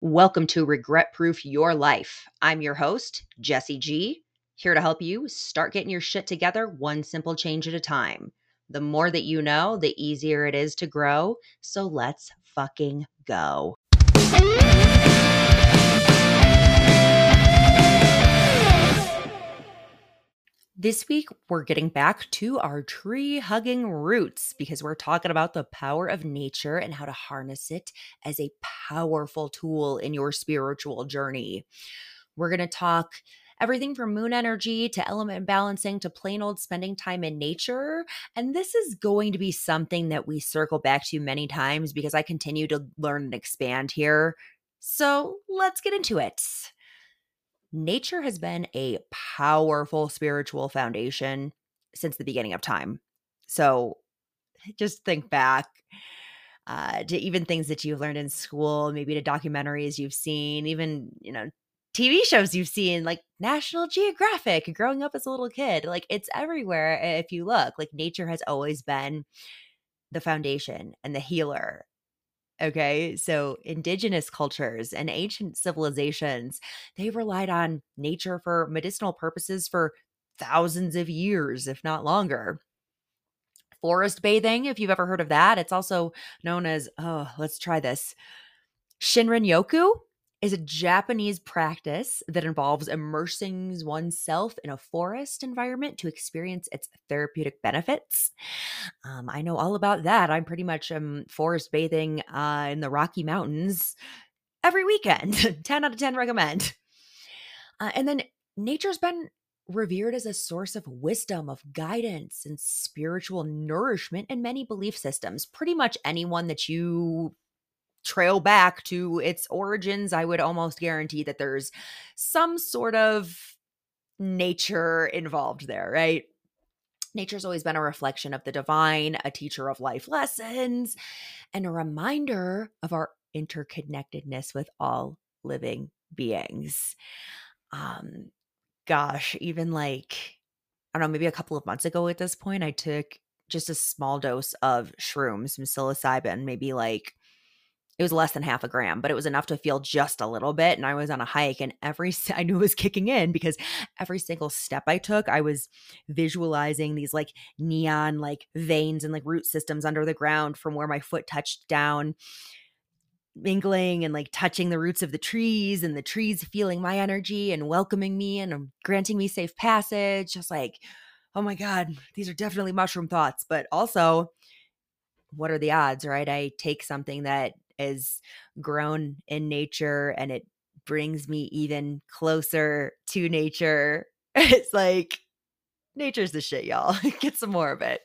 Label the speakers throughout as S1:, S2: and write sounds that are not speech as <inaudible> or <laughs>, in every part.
S1: Welcome to Regret Proof Your Life. I'm your host, Jessie G, here to help you start getting your shit together one simple change at a time. The more that you know, the easier it is to grow. So let's fucking go. This week, we're getting back to our tree hugging roots because we're talking about the power of nature and how to harness it as a powerful tool in your spiritual journey. We're going to talk everything from moon energy to element balancing to plain old spending time in nature. And this is going to be something that we circle back to many times because I continue to learn and expand here. So let's get into it nature has been a powerful spiritual foundation since the beginning of time. So <laughs> just think back uh, to even things that you've learned in school, maybe to documentaries you've seen, even, you know, TV shows you've seen, like National Geographic, growing up as a little kid. Like it's everywhere if you look. Like nature has always been the foundation and the healer Okay. So, indigenous cultures and ancient civilizations, they relied on nature for medicinal purposes for thousands of years, if not longer. Forest bathing, if you've ever heard of that, it's also known as, oh, let's try this Shinrin Yoku is a Japanese practice that involves immersing oneself in a forest environment to experience its therapeutic benefits. Um, I know all about that. I'm pretty much um, forest bathing uh, in the Rocky Mountains every weekend. <laughs> 10 out of 10 recommend. Uh, and then nature's been revered as a source of wisdom, of guidance, and spiritual nourishment in many belief systems. Pretty much anyone that you trail back to its origins, I would almost guarantee that there's some sort of nature involved there, right? Nature's always been a reflection of the divine, a teacher of life lessons, and a reminder of our interconnectedness with all living beings. Um, gosh, even like, I don't know, maybe a couple of months ago at this point, I took just a small dose of shrooms, some psilocybin, maybe like it was less than half a gram, but it was enough to feel just a little bit. And I was on a hike, and every <laughs> I knew it was kicking in because every single step I took, I was visualizing these like neon like veins and like root systems under the ground from where my foot touched down, mingling and like touching the roots of the trees, and the trees feeling my energy and welcoming me and um, granting me safe passage. Just like, oh my God, these are definitely mushroom thoughts, but also what are the odds, right? I take something that is grown in nature and it brings me even closer to nature. <laughs> It's like nature's the shit, y'all. <laughs> Get some more of it.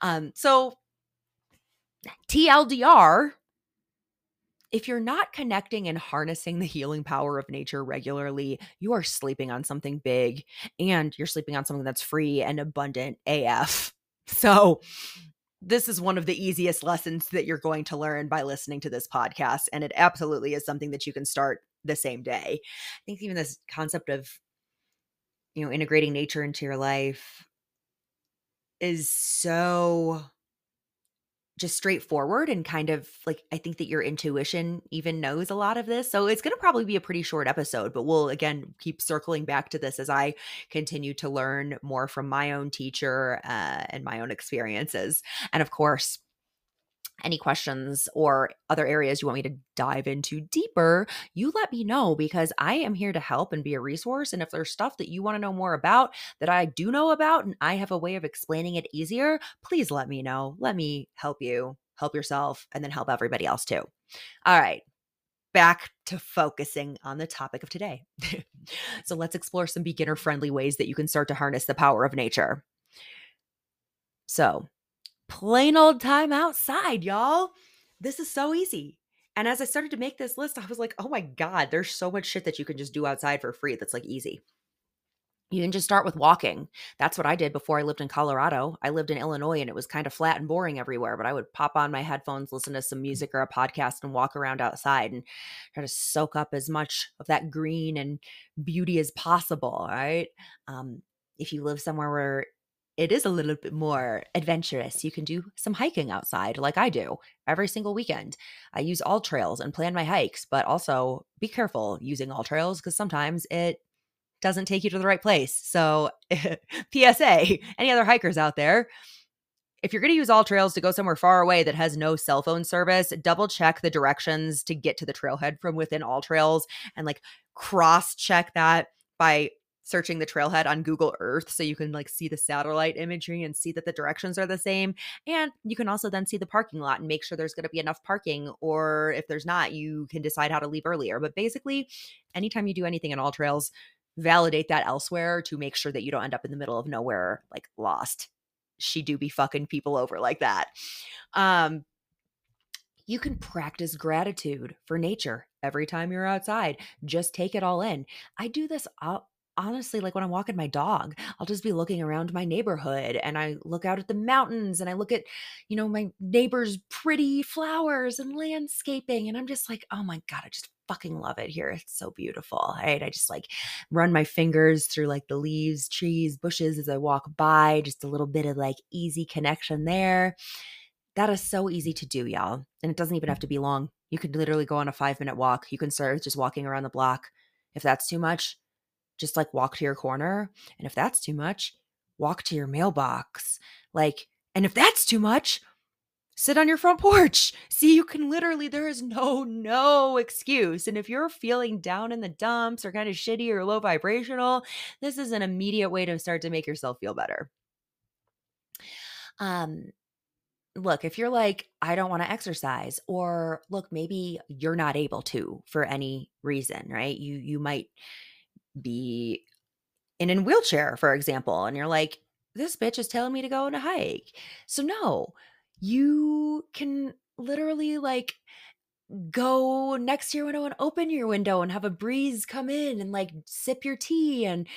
S1: Um, so TLDR, if you're not connecting and harnessing the healing power of nature regularly, you are sleeping on something big and you're sleeping on something that's free and abundant AF. <laughs> So this is one of the easiest lessons that you're going to learn by listening to this podcast. And it absolutely is something that you can start the same day. I think even this concept of, you know, integrating nature into your life is so just straightforward and kind of like I think that your intuition even knows a lot of this. So it's going to probably be a pretty short episode, but we'll again keep circling back to this as I continue to learn more from my own teacher uh, and my own experiences. And of course, any questions or other areas you want me to dive into deeper, you let me know because I am here to help and be a resource. And if there's stuff that you want to know more about that I do know about and I have a way of explaining it easier, please let me know. Let me help you, help yourself, and then help everybody else too. All right. Back to focusing on the topic of today. <laughs> so let's explore some beginner friendly ways that you can start to harness the power of nature. So, plain old time outside, y'all. This is so easy. And as I started to make this list, I was like, oh my God, there's so much shit that you can just do outside for free that's like easy. You can just start with walking. That's what I did before I lived in Colorado. I lived in Illinois and it was kind of flat and boring everywhere, but I would pop on my headphones, listen to some music or a podcast, and walk around outside and try to soak up as much of that green and beauty as possible. Right. Um, if you live somewhere where it is a little bit more adventurous. You can do some hiking outside like I do every single weekend. I use AllTrails and plan my hikes, but also be careful using AllTrails because sometimes it doesn't take you to the right place. So, <laughs> PSA, <laughs> any other hikers out there, if you're going to use AllTrails to go somewhere far away that has no cell phone service, double check the directions to get to the trailhead from within AllTrails and like cross check that by searching the trailhead on Google Earth so you can like see the satellite imagery and see that the directions are the same. And you can also then see the parking lot and make sure there's going to be enough parking. Or if there's not, you can decide how to leave earlier. But basically, anytime you do anything in AllTrails, validate that elsewhere to make sure that you don't end up in the middle of nowhere like lost she do be fucking people over like that. Um, you can practice gratitude for nature every time you're outside. Just take it all in. I do this honestly like when i'm walking my dog i'll just be looking around my neighborhood and i look out at the mountains and i look at you know my neighbor's pretty flowers and landscaping and i'm just like oh my god i just fucking love it here. It's so beautiful. Right. I just like run my fingers through like the leaves, trees, bushes as I walk by, just a little bit of like easy connection there. That is so easy to do, y'all. And it doesn't even have to be long. You could literally go on a five minute walk. You can start just walking around the block. If that's too much, just like walk to your corner. And if that's too much, walk to your mailbox. Like, and if that's too much, sit on your front porch. <laughs> See, you can literally, there is no, no excuse. And if you're feeling down in the dumps or kind of shitty or low vibrational, this is an immediate way to start to make yourself feel better. Um, look, if you're like, I don't want to exercise, or look, maybe you're not able to for any reason, right? You you might be in a wheelchair, for example, and you're like, this bitch is telling me to go on a hike. So no, you can literally like go next to your window and open your window and have a breeze come in and like sip your tea and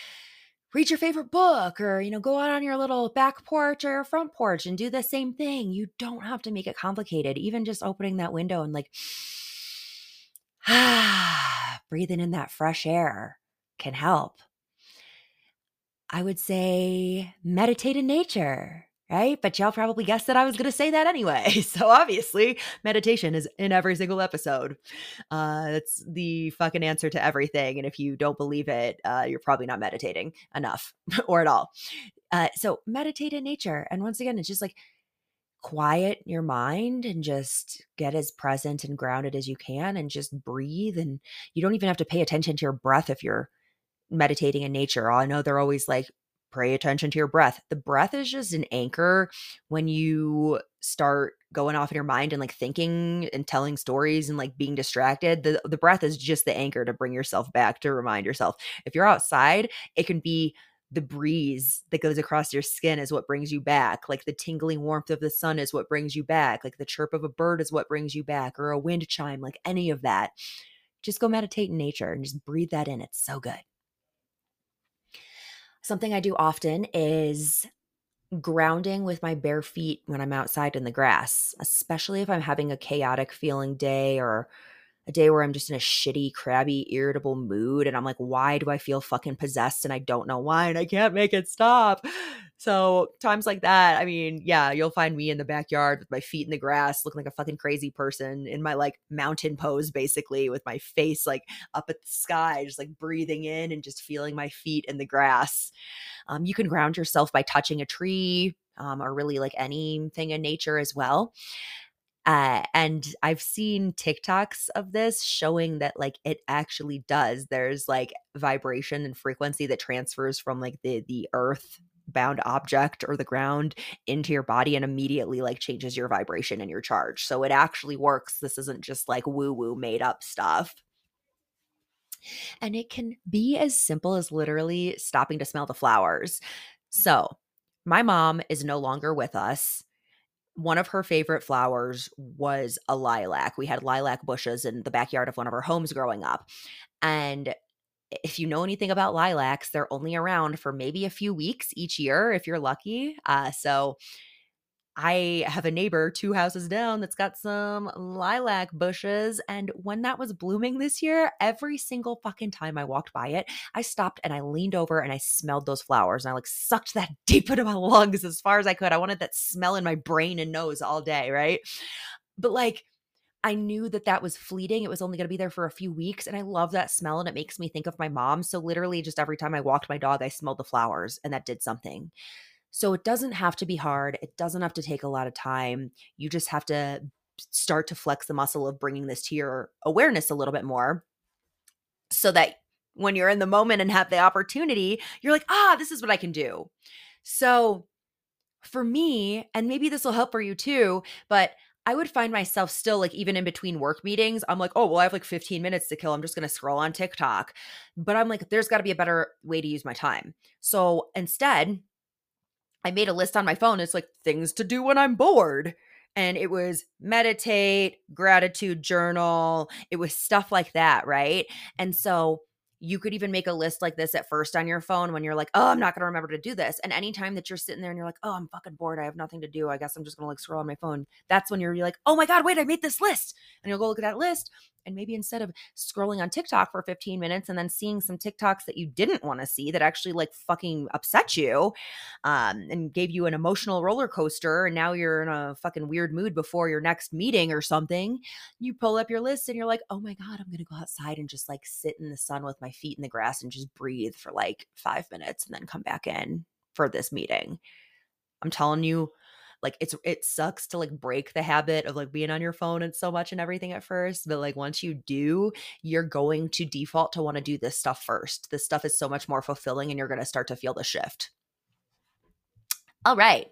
S1: read your favorite book or you know go out on your little back porch or front porch and do the same thing you don't have to make it complicated even just opening that window and like ah <sighs> breathing in that fresh air can help i would say meditate in nature right? But y'all probably guessed that I was going to say that anyway. <laughs> So obviously, meditation is in every single episode. Uh, that's the fucking answer to everything. And if you don't believe it, uh, you're probably not meditating enough <laughs> or at all. Uh, so meditate in nature. And once again, it's just like quiet your mind and just get as present and grounded as you can and just breathe. And you don't even have to pay attention to your breath if you're meditating in nature. I know they're always like, pay attention to your breath. The breath is just an anchor when you start going off in your mind and like thinking and telling stories and like being distracted. The the breath is just the anchor to bring yourself back to remind yourself. If you're outside, it can be the breeze that goes across your skin is what brings you back. Like the tingling warmth of the sun is what brings you back. Like the chirp of a bird is what brings you back, or a wind chime, like any of that. Just go meditate in nature and just breathe that in. It's so good. Something I do often is grounding with my bare feet when I'm outside in the grass, especially if I'm having a chaotic feeling day or a day where I'm just in a shitty, crabby, irritable mood. And I'm like, why do I feel fucking possessed? And I don't know why. And I can't make it stop. So, times like that, I mean, yeah, you'll find me in the backyard with my feet in the grass, looking like a fucking crazy person in my like mountain pose, basically, with my face like up at the sky, just like breathing in and just feeling my feet in the grass. Um, you can ground yourself by touching a tree um, or really like anything in nature as well. Uh, and I've seen TikToks of this showing that like it actually does. There's like vibration and frequency that transfers from like the the earth bound object or the ground into your body and immediately like changes your vibration and your charge. So it actually works. This isn't just like woo woo made up stuff. And it can be as simple as literally stopping to smell the flowers. So, my mom is no longer with us. One of her favorite flowers was a lilac. We had lilac bushes in the backyard of one of our homes growing up. And if you know anything about lilacs, they're only around for maybe a few weeks each year if you're lucky. Uh, so I have a neighbor two houses down that's got some lilac bushes. And when that was blooming this year, every single fucking time I walked by it, I stopped and I leaned over and I smelled those flowers. And I like sucked that <laughs> deep into my lungs as far as I could. I wanted that smell in my brain and nose all day, right? But like, I knew that that was fleeting. It was only going to be there for a few weeks. And I love that smell. And it makes me think of my mom. So, literally, just every time I walked my dog, I smelled the flowers and that did something. So it doesn't have to be hard. It doesn't have to take a lot of time. You just have to start to flex the muscle of bringing this to your awareness a little bit more so that when you're in the moment and have the opportunity, you're like, ah, this is what I can do. So for me, and maybe this will help for you too, but I would find myself still like even in between work meetings, I'm like, oh, well, I have like 15 minutes to kill. I'm just going to scroll on TikTok. But I'm like, there's got to be a better way to use my time. So instead, I made a list on my phone. It's like things to do when I'm bored. And it was meditate, gratitude journal. It was stuff like that. Right. And so you could even make a list like this at first on your phone when you're like, oh, I'm not going to remember to do this. And anytime that you're sitting there and you're like, oh, I'm fucking bored. I have nothing to do. I guess I'm just going to like scroll on my phone. That's when you're like, oh my God, wait, I made this list. And you'll go look at that list. And maybe instead of scrolling on TikTok for 15 minutes and then seeing some TikToks that you didn't want to see that actually like fucking upset you um, and gave you an emotional roller coaster, and now you're in a fucking weird mood before your next meeting or something, you pull up your list and you're like, oh my God, I'm going to go outside and just like sit in the sun with my feet in the grass and just breathe for like five minutes and then come back in for this meeting. I'm telling you, like it's it sucks to like break the habit of like being on your phone and so much and everything at first but like once you do you're going to default to want to do this stuff first. This stuff is so much more fulfilling and you're going to start to feel the shift. All right.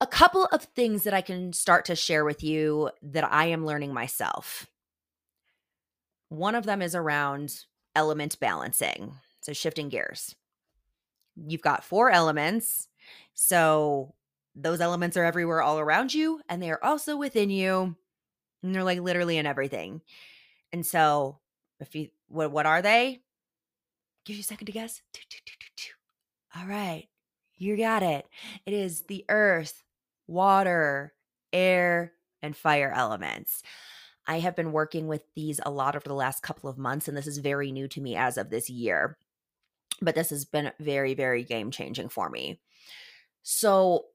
S1: A couple of things that i can start to share with you that i am learning myself. One of them is around element balancing so shifting gears. You've got four elements so those elements are everywhere all around you and they are also within you and they're like literally in everything. And so if you what what are they? Give you a second to guess. All right. You got it. It is the earth water air and fire elements. I have been working with these a lot over the last couple of months and this is very new to me as of this year but this has been very very game changing for me. So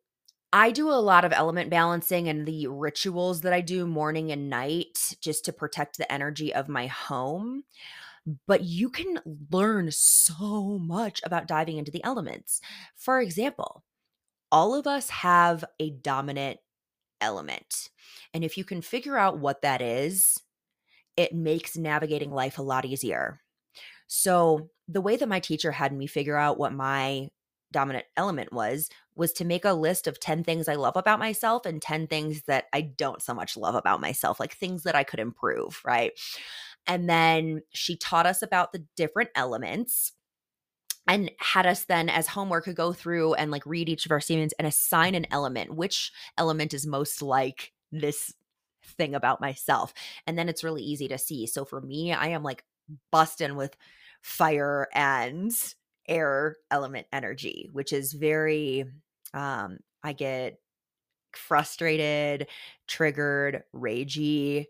S1: I do a lot of element balancing and the rituals that I do morning and night just to protect the energy of my home. But you can learn so much about diving into the elements. For example, all of us have a dominant element. And if you can figure out what that is, it makes navigating life a lot easier. So, the way that my teacher had me figure out what my dominant element was was to make a list of 10 things I love about myself and 10 things that I don't so much love about myself, like things that I could improve, right? And then she taught us about the different elements and had us then as homework go through and like read each of our statements and assign an element which element is most like this thing about myself and then it's really easy to see so for me i am like busting with fire and air element energy, which is very um I get frustrated, triggered, ragey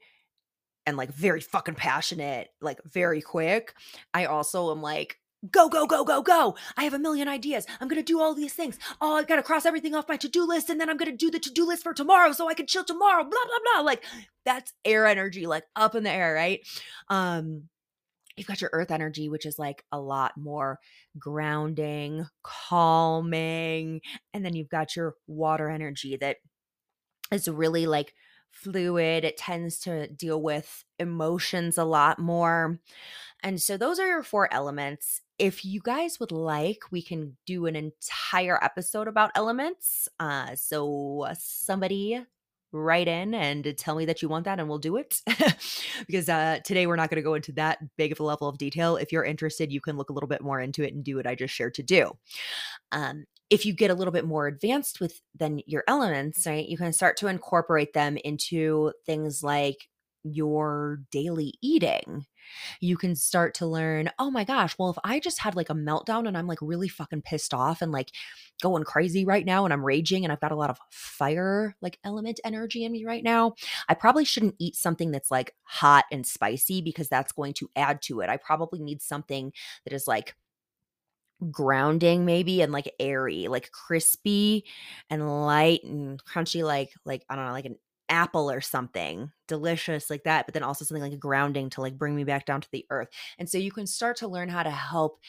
S1: and like very fucking passionate, like very quick. I also am like go go go go go! I have a million ideas. I'm gonna do all these things. Oh i gotta cross everything off my to-do list and then i'm gonna do the to-do list for tomorrow so i can chill tomorrow blah blah blah. Like that's air energy like up in the air right? Um you've got your earth energy, which is like a lot more grounding, calming. And then you've got your water energy that is really like fluid. It tends to deal with emotions a lot more. And so those are your four elements. If you guys would like, we can do an entire episode about elements. Uh, so somebody write in and tell me that you want that and we'll do it. <laughs> Because uh, today we're not going to go into that big of a level of detail. If you're interested you can look a little bit more into it and do what i just shared to do. Um, if you get a little bit more advanced with then your elements right you can start to incorporate them into things like your daily eating You can start to learn, oh my gosh, well, if I just had like a meltdown and I'm like really fucking pissed off and like going crazy right now and I'm raging and I've got a lot of fire like element energy in me right now, I probably shouldn't eat something that's like hot and spicy because that's going to add to it. I probably need something that is like grounding maybe and like airy, like crispy and light and crunchy like like I don't know, like an apple or something delicious like that but then also something like a grounding to like bring me back down to the earth and so you can start to learn how to help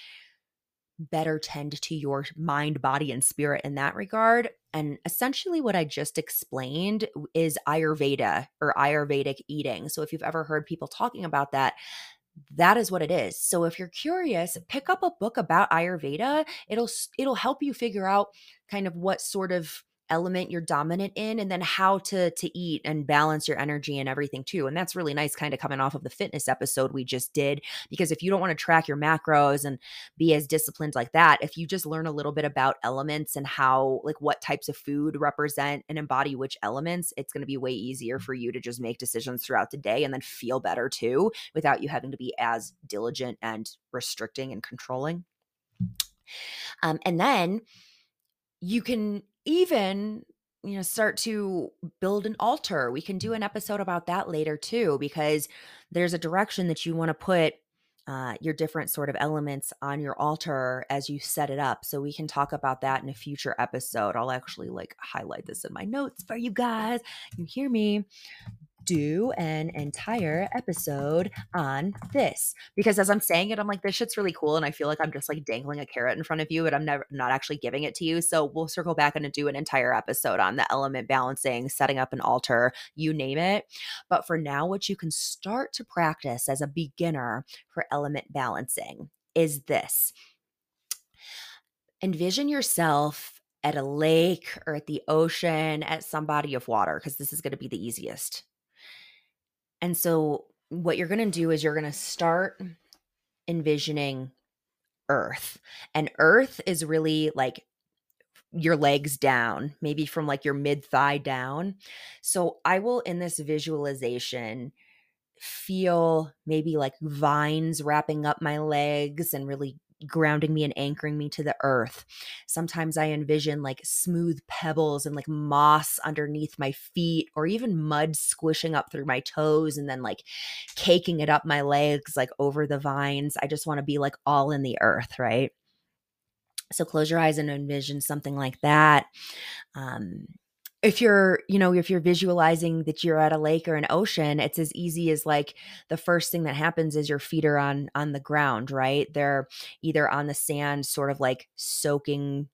S1: better tend to your mind body and spirit in that regard and essentially what i just explained is ayurveda or ayurvedic eating so if you've ever heard people talking about that that is what it is. So if you're curious, pick up a book about Ayurveda. It'll it'll help you figure out kind of what sort of element you're dominant in and then how to to eat and balance your energy and everything too and that's really nice kind of coming off of the fitness episode we just did because if you don't want to track your macros and be as disciplined like that if you just learn a little bit about elements and how like what types of food represent and embody which elements it's going to be way easier for you to just make decisions throughout the day and then feel better too without you having to be as diligent and restricting and controlling. Um, and then you can even you know start to build an altar. We can do an episode about that later too because there's a direction that you want to put uh, your different sort of elements on your altar as you set it up. So we can talk about that in a future episode. I'll actually like highlight this in my notes for you guys. You hear me do an entire episode on this because as I'm saying it, I'm like, this shit's really cool. And I feel like I'm just like dangling a carrot in front of you, but I'm never not actually giving it to you. So we'll circle back and do an entire episode on the element balancing, setting up an altar, you name it. But for now, what you can start to practice as a beginner for element balancing is this envision yourself at a lake or at the ocean, at some body of water, because this is going to be the easiest. And so, what you're going to do is you're going to start envisioning Earth. And Earth is really like your legs down, maybe from like your mid thigh down. So, I will in this visualization feel maybe like vines wrapping up my legs and really grounding me and anchoring me to the earth. Sometimes I envision like smooth pebbles and like moss underneath my feet, or even mud squishing up through my toes and then like caking it up my legs, like over the vines. I just want to be like all in the earth, right? So close your eyes and envision something like that. Um, if you're you know if you're visualizing that you're at a lake or an ocean it's as easy as like the first thing that happens is your feet are on on the ground right? They're either on the sand sort of like soaking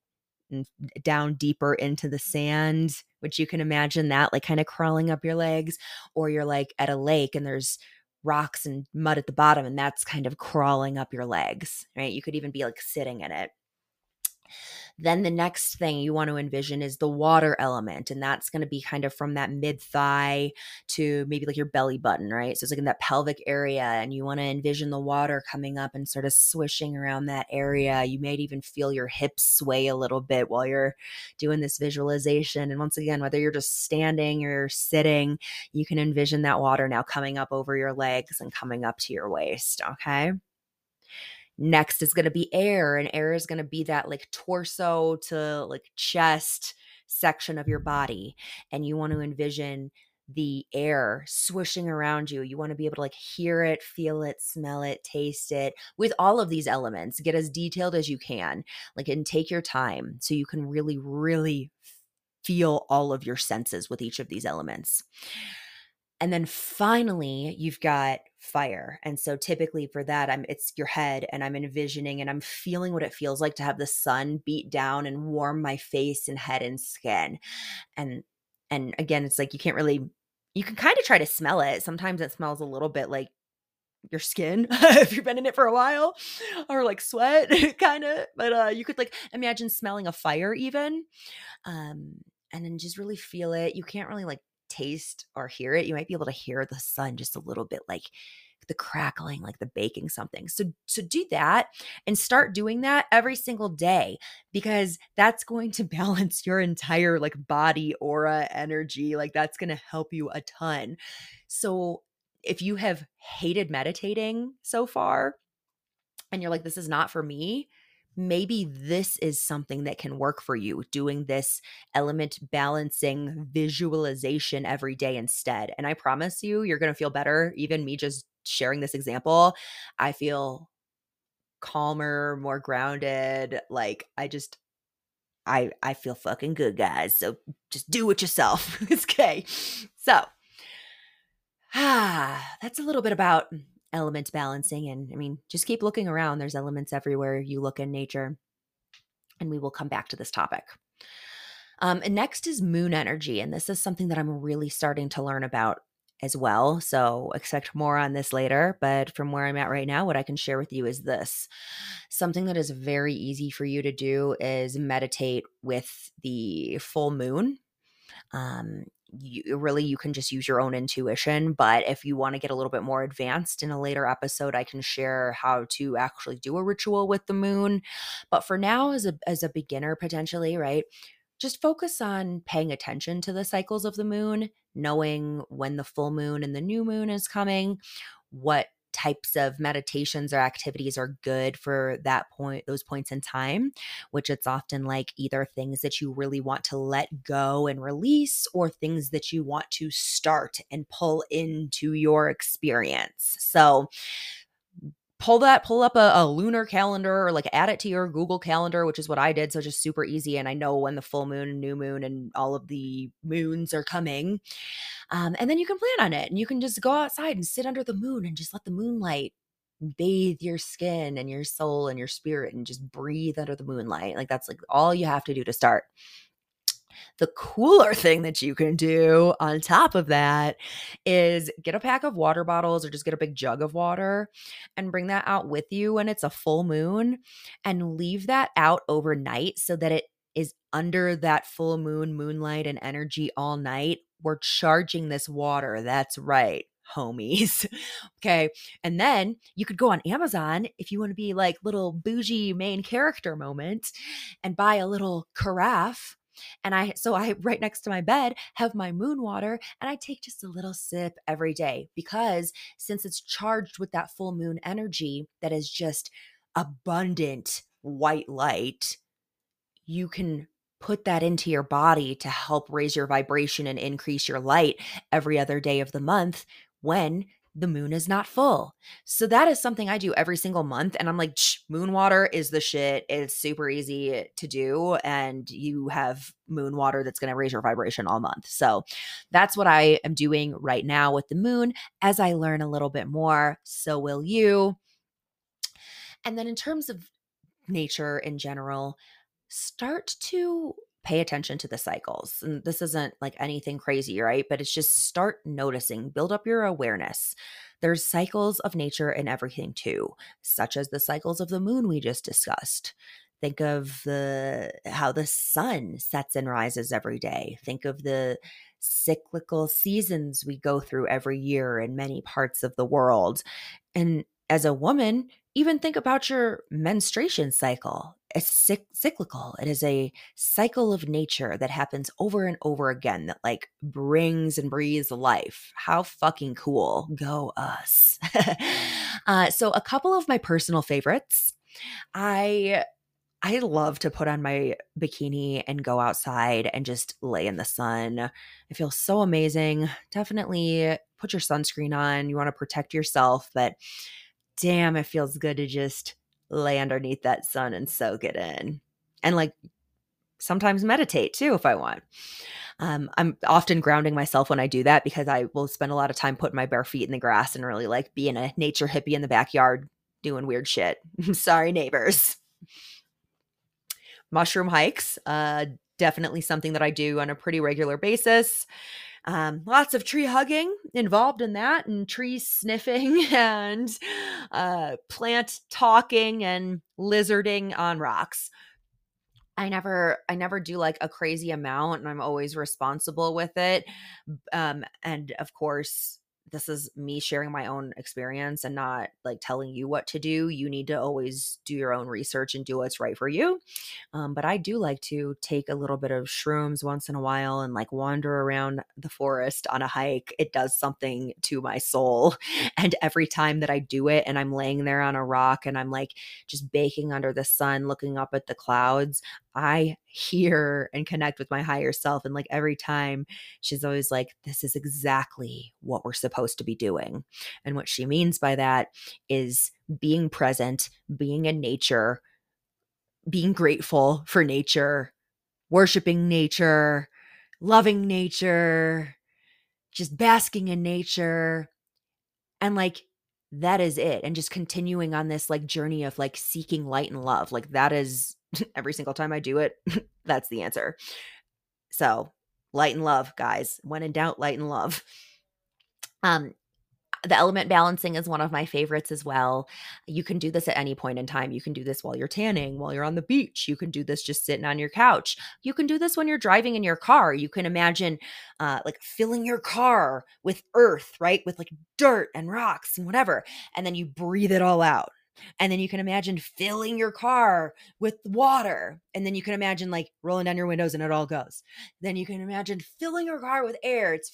S1: down deeper into the sand which you can imagine that like kind of crawling up your legs or you're like at a lake and there's rocks and mud at the bottom and that's kind of crawling up your legs right? You could even be like sitting in it then the next thing you want to envision is the water element. And that's going to be kind of from that mid thigh to maybe like your belly button, right? So it's like in that pelvic area. And you want to envision the water coming up and sort of swishing around that area. You might even feel your hips sway a little bit while you're doing this visualization. And once again, whether you're just standing or sitting, you can envision that water now coming up over your legs and coming up to your waist. Okay. Next is going to be air, and air is going to be that like torso to like chest section of your body. And you want to envision the air swishing around you. You want to be able to like hear it, feel it, smell it, taste it with all of these elements. Get as detailed as you can, like, and take your time so you can really, really feel all of your senses with each of these elements. And then finally, you've got fire. And so typically for that, I'm it's your head and I'm envisioning and I'm feeling what it feels like to have the sun beat down and warm my face and head and skin. And and again, it's like you can't really you can kind of try to smell it. Sometimes it smells a little bit like your skin <laughs> if you've been in it for a while or like sweat <laughs> kind of but uh you could like imagine smelling a fire even um and then just really feel it you can't really like taste or hear it, you might be able to hear the sun just a little bit like the crackling like the baking something. So so do that and start doing that every single day because that's going to <laughs> balance your entire like body aura energy like that's going to help you a ton. So if you have hated meditating so far and you're like, this is not for me, maybe this is something that can work for you doing this element balancing visualization every day instead. And I promise you, you're going to feel better. Even me just sharing this example, I feel calmer, more grounded. Like I just, I I feel fucking good, guys. So just do it yourself. it's <laughs> okay. So, ah, <sighs> that's a little bit about element balancing. And I mean, just keep looking around. There's elements everywhere you look in nature. And we will come back to this topic. Um, and next is moon energy. And this is something that I'm really starting to learn about as well. So expect more on this later. But from where I'm at right now, what I can share with you is this something that is very easy for you to do is meditate with the full moon. Um, you uh, really you can just use your own intuition but if you want to get a little bit more advanced in a later episode i can share how to actually do a ritual with the moon. But for now as a as a beginner potentially right just focus on paying attention to the cycles of the moon, knowing when the full moon and the new moon is coming, what types of meditations or activities are good for that point those points in time which it's often like either things that you really want to let go and release or things that you want to start and pull into your experience. So pull that pull up a, a, lunar calendar or like add it to your google calendar which is what i did so just super easy and i know when the full moon new moon and all of the moons are coming. Um, and then you can plan on it and you can just go outside and sit under the moon and just let the moonlight bathe your skin and your soul and your spirit and just breathe under the moonlight like that's like all you have to do to start the cooler thing that you can do on top of that is get a pack of water bottles or just get a big jug of water and bring that out with you when it's a full moon and leave that out overnight so that it is under that full moon, moonlight, and energy all night. We're charging this water. That's right homies. <laughs> okay. And then you could go on Amazon if you want to be like little bougie main character moment and buy a little carafe and I, so I, right next to my bed, have my moon water and I take just a little sip every day because since it's charged with that full moon energy that is just abundant white light, you can put that into your body to help raise your vibration and increase your light every other day of the month when the moon is not full. So that is something I do every single month. And I'm like, moon water is the shit. It's super easy to do. And you have moon water that's going to raise your vibration all month. So that's what I am doing right now with the moon. As I learn a little bit more, so will you. And then in terms of nature in general, start to pay attention to the cycles. And this isn't like anything crazy, right? But it's just start noticing, build up your awareness. There's cycles of nature in everything too, such as the cycles of the moon we just discussed. Think of the how the sun sets and rises every day. Think of the cyclical seasons we go through every year in many parts of the world. And as a woman, even think about your menstruation cycle. It's cyclical. It is a cycle of nature that happens over and over again that like brings and breathes life. How fucking cool. Go us. <laughs> uh, so, a couple of my personal favorites. I I love to put on my bikini and go outside and just lay in the sun. I feel so amazing. Definitely put your sunscreen on. You want to protect yourself, but damn, it feels good to just lay underneath that sun and soak it in. And like sometimes meditate too if I want. Um, I'm often grounding myself when I do that because I will spend a lot of time putting my bare feet in the grass and really like being a nature hippie in the backyard doing weird shit. <laughs> Sorry, neighbors. Mushroom hikes, uh, definitely something that I do on a pretty regular basis. Um, lots of tree hugging involved in that, and tree sniffing, <laughs> and uh, plant talking, and lizarding on rocks. I never I never do like a crazy amount and I'm always responsible with it. Um and of course this is me sharing my own experience and not like telling you what to do. You need to always do your own research and do what's right for you. Um, but I do like to take a little bit of shrooms once in a while and like wander around the forest on a hike. It does something to my soul. <laughs> And every time that I do it and I'm laying there on a rock and I'm like just baking under the sun, looking up at the clouds, I hear and connect with my higher self. And like every time, she's always like, This is exactly what we're supposed to be doing. And what she means by that is being present, being in nature, being grateful for nature, worshiping nature, loving nature, just basking in nature. And like, that is it. And just continuing on this like journey of like seeking light and love. Like, that is <laughs> every single time I do it, <laughs> that's the answer. So, light and love, guys. When in doubt, light and love. Um, the element balancing is one of my favorites as well. You can do this at any point in time. You can do this while you're tanning, while you're on the beach. You can do this just sitting on your couch. You can do this when you're driving in your car. You can imagine uh, like filling your car with earth, right? With like dirt and rocks and whatever. And then you breathe it all out. And then you can imagine filling your car with water. And then you can imagine like rolling down your windows and it all goes. Then you can imagine filling your car with air. It's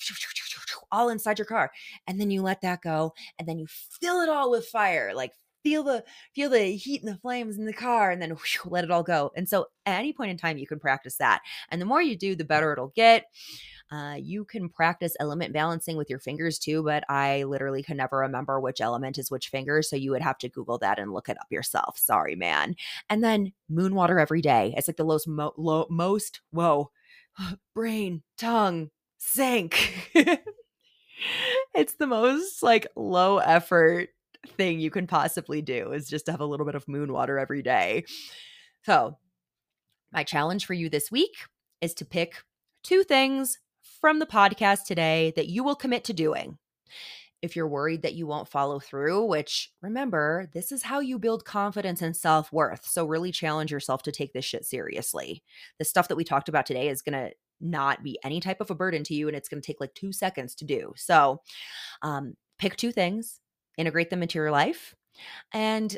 S1: all inside your car. And then you let that go. And then you fill it all with fire. Like feel the feel the heat and the flames in the car and then whew, let it all go. And so at any point in time you can practice that. And the more you do, the better it'll get. Uh, you can practice element balancing with your fingers too, but I literally can never remember which element is which finger. So you would have to Google that and look it up yourself. Sorry, man. And then moon water every day. It's like the most, mo- low, most, whoa, <sighs> brain, tongue, sink. <laughs> it's the most like low effort thing you can possibly do is just to have a little bit of moon water every day. So, my challenge for you this week is to pick two things from the podcast today that you will commit to doing. If you're worried that you won't follow through, which remember, this is how you build confidence and self worth. So, really challenge yourself to take this shit seriously. The stuff that we talked about today is going to not be any type of a burden to you, and it's going to take like two seconds to do. So, um, pick two things, integrate them into your life, and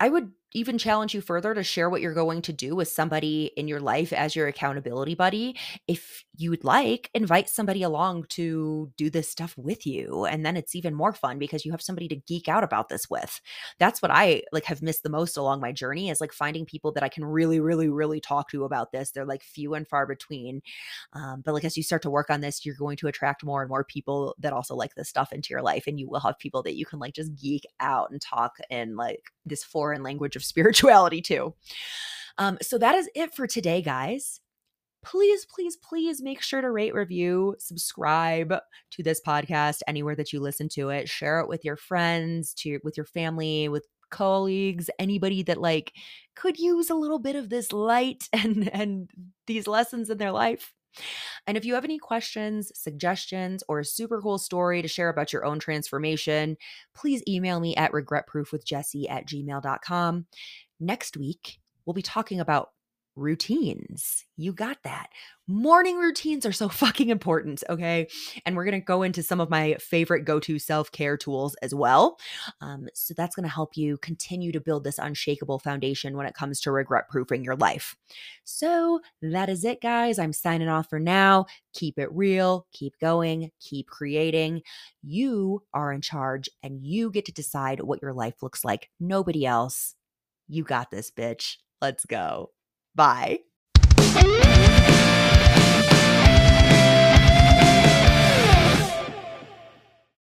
S1: I would even challenge you further to share what you're going to do with somebody in your life as your accountability buddy. If you would like, invite somebody along to do this stuff with you. And then it's even more fun because you have somebody to geek out about this with. That's what I like have missed the most along my journey is like finding people that I can really, really, really talk to about this. They're like few and far between. Um, but like as you start to work on this, you're going to attract more and more people that also like this stuff into your life. And you will have people that you can like just geek out and talk in like this foreign language of spirituality too. Um, so that is it for today, guys. Please, please, please make sure to rate, review, subscribe to this podcast anywhere that you listen to it. Share it with your friends, to with your family, with colleagues, anybody that like could use a little bit of this light <laughs> and and these lessons in their life. And if you have any questions, suggestions, or a super cool story to share about your own transformation, please email me at regretproofwithjessie at gmail.com. Next week, we'll be talking about routines. You got that. Morning routines are so <laughs> fucking important, okay? And we're to go into some of my favorite go to self care tools as well. Um, so that's to help you continue to build this unshakable foundation when it comes to regret proofing your life. So that is it, guys. I'm signing off for now. Keep it real, keep going, keep creating. You are in charge and you get to decide what your life looks like. Nobody else. You got this, bitch. Let's go. Bye.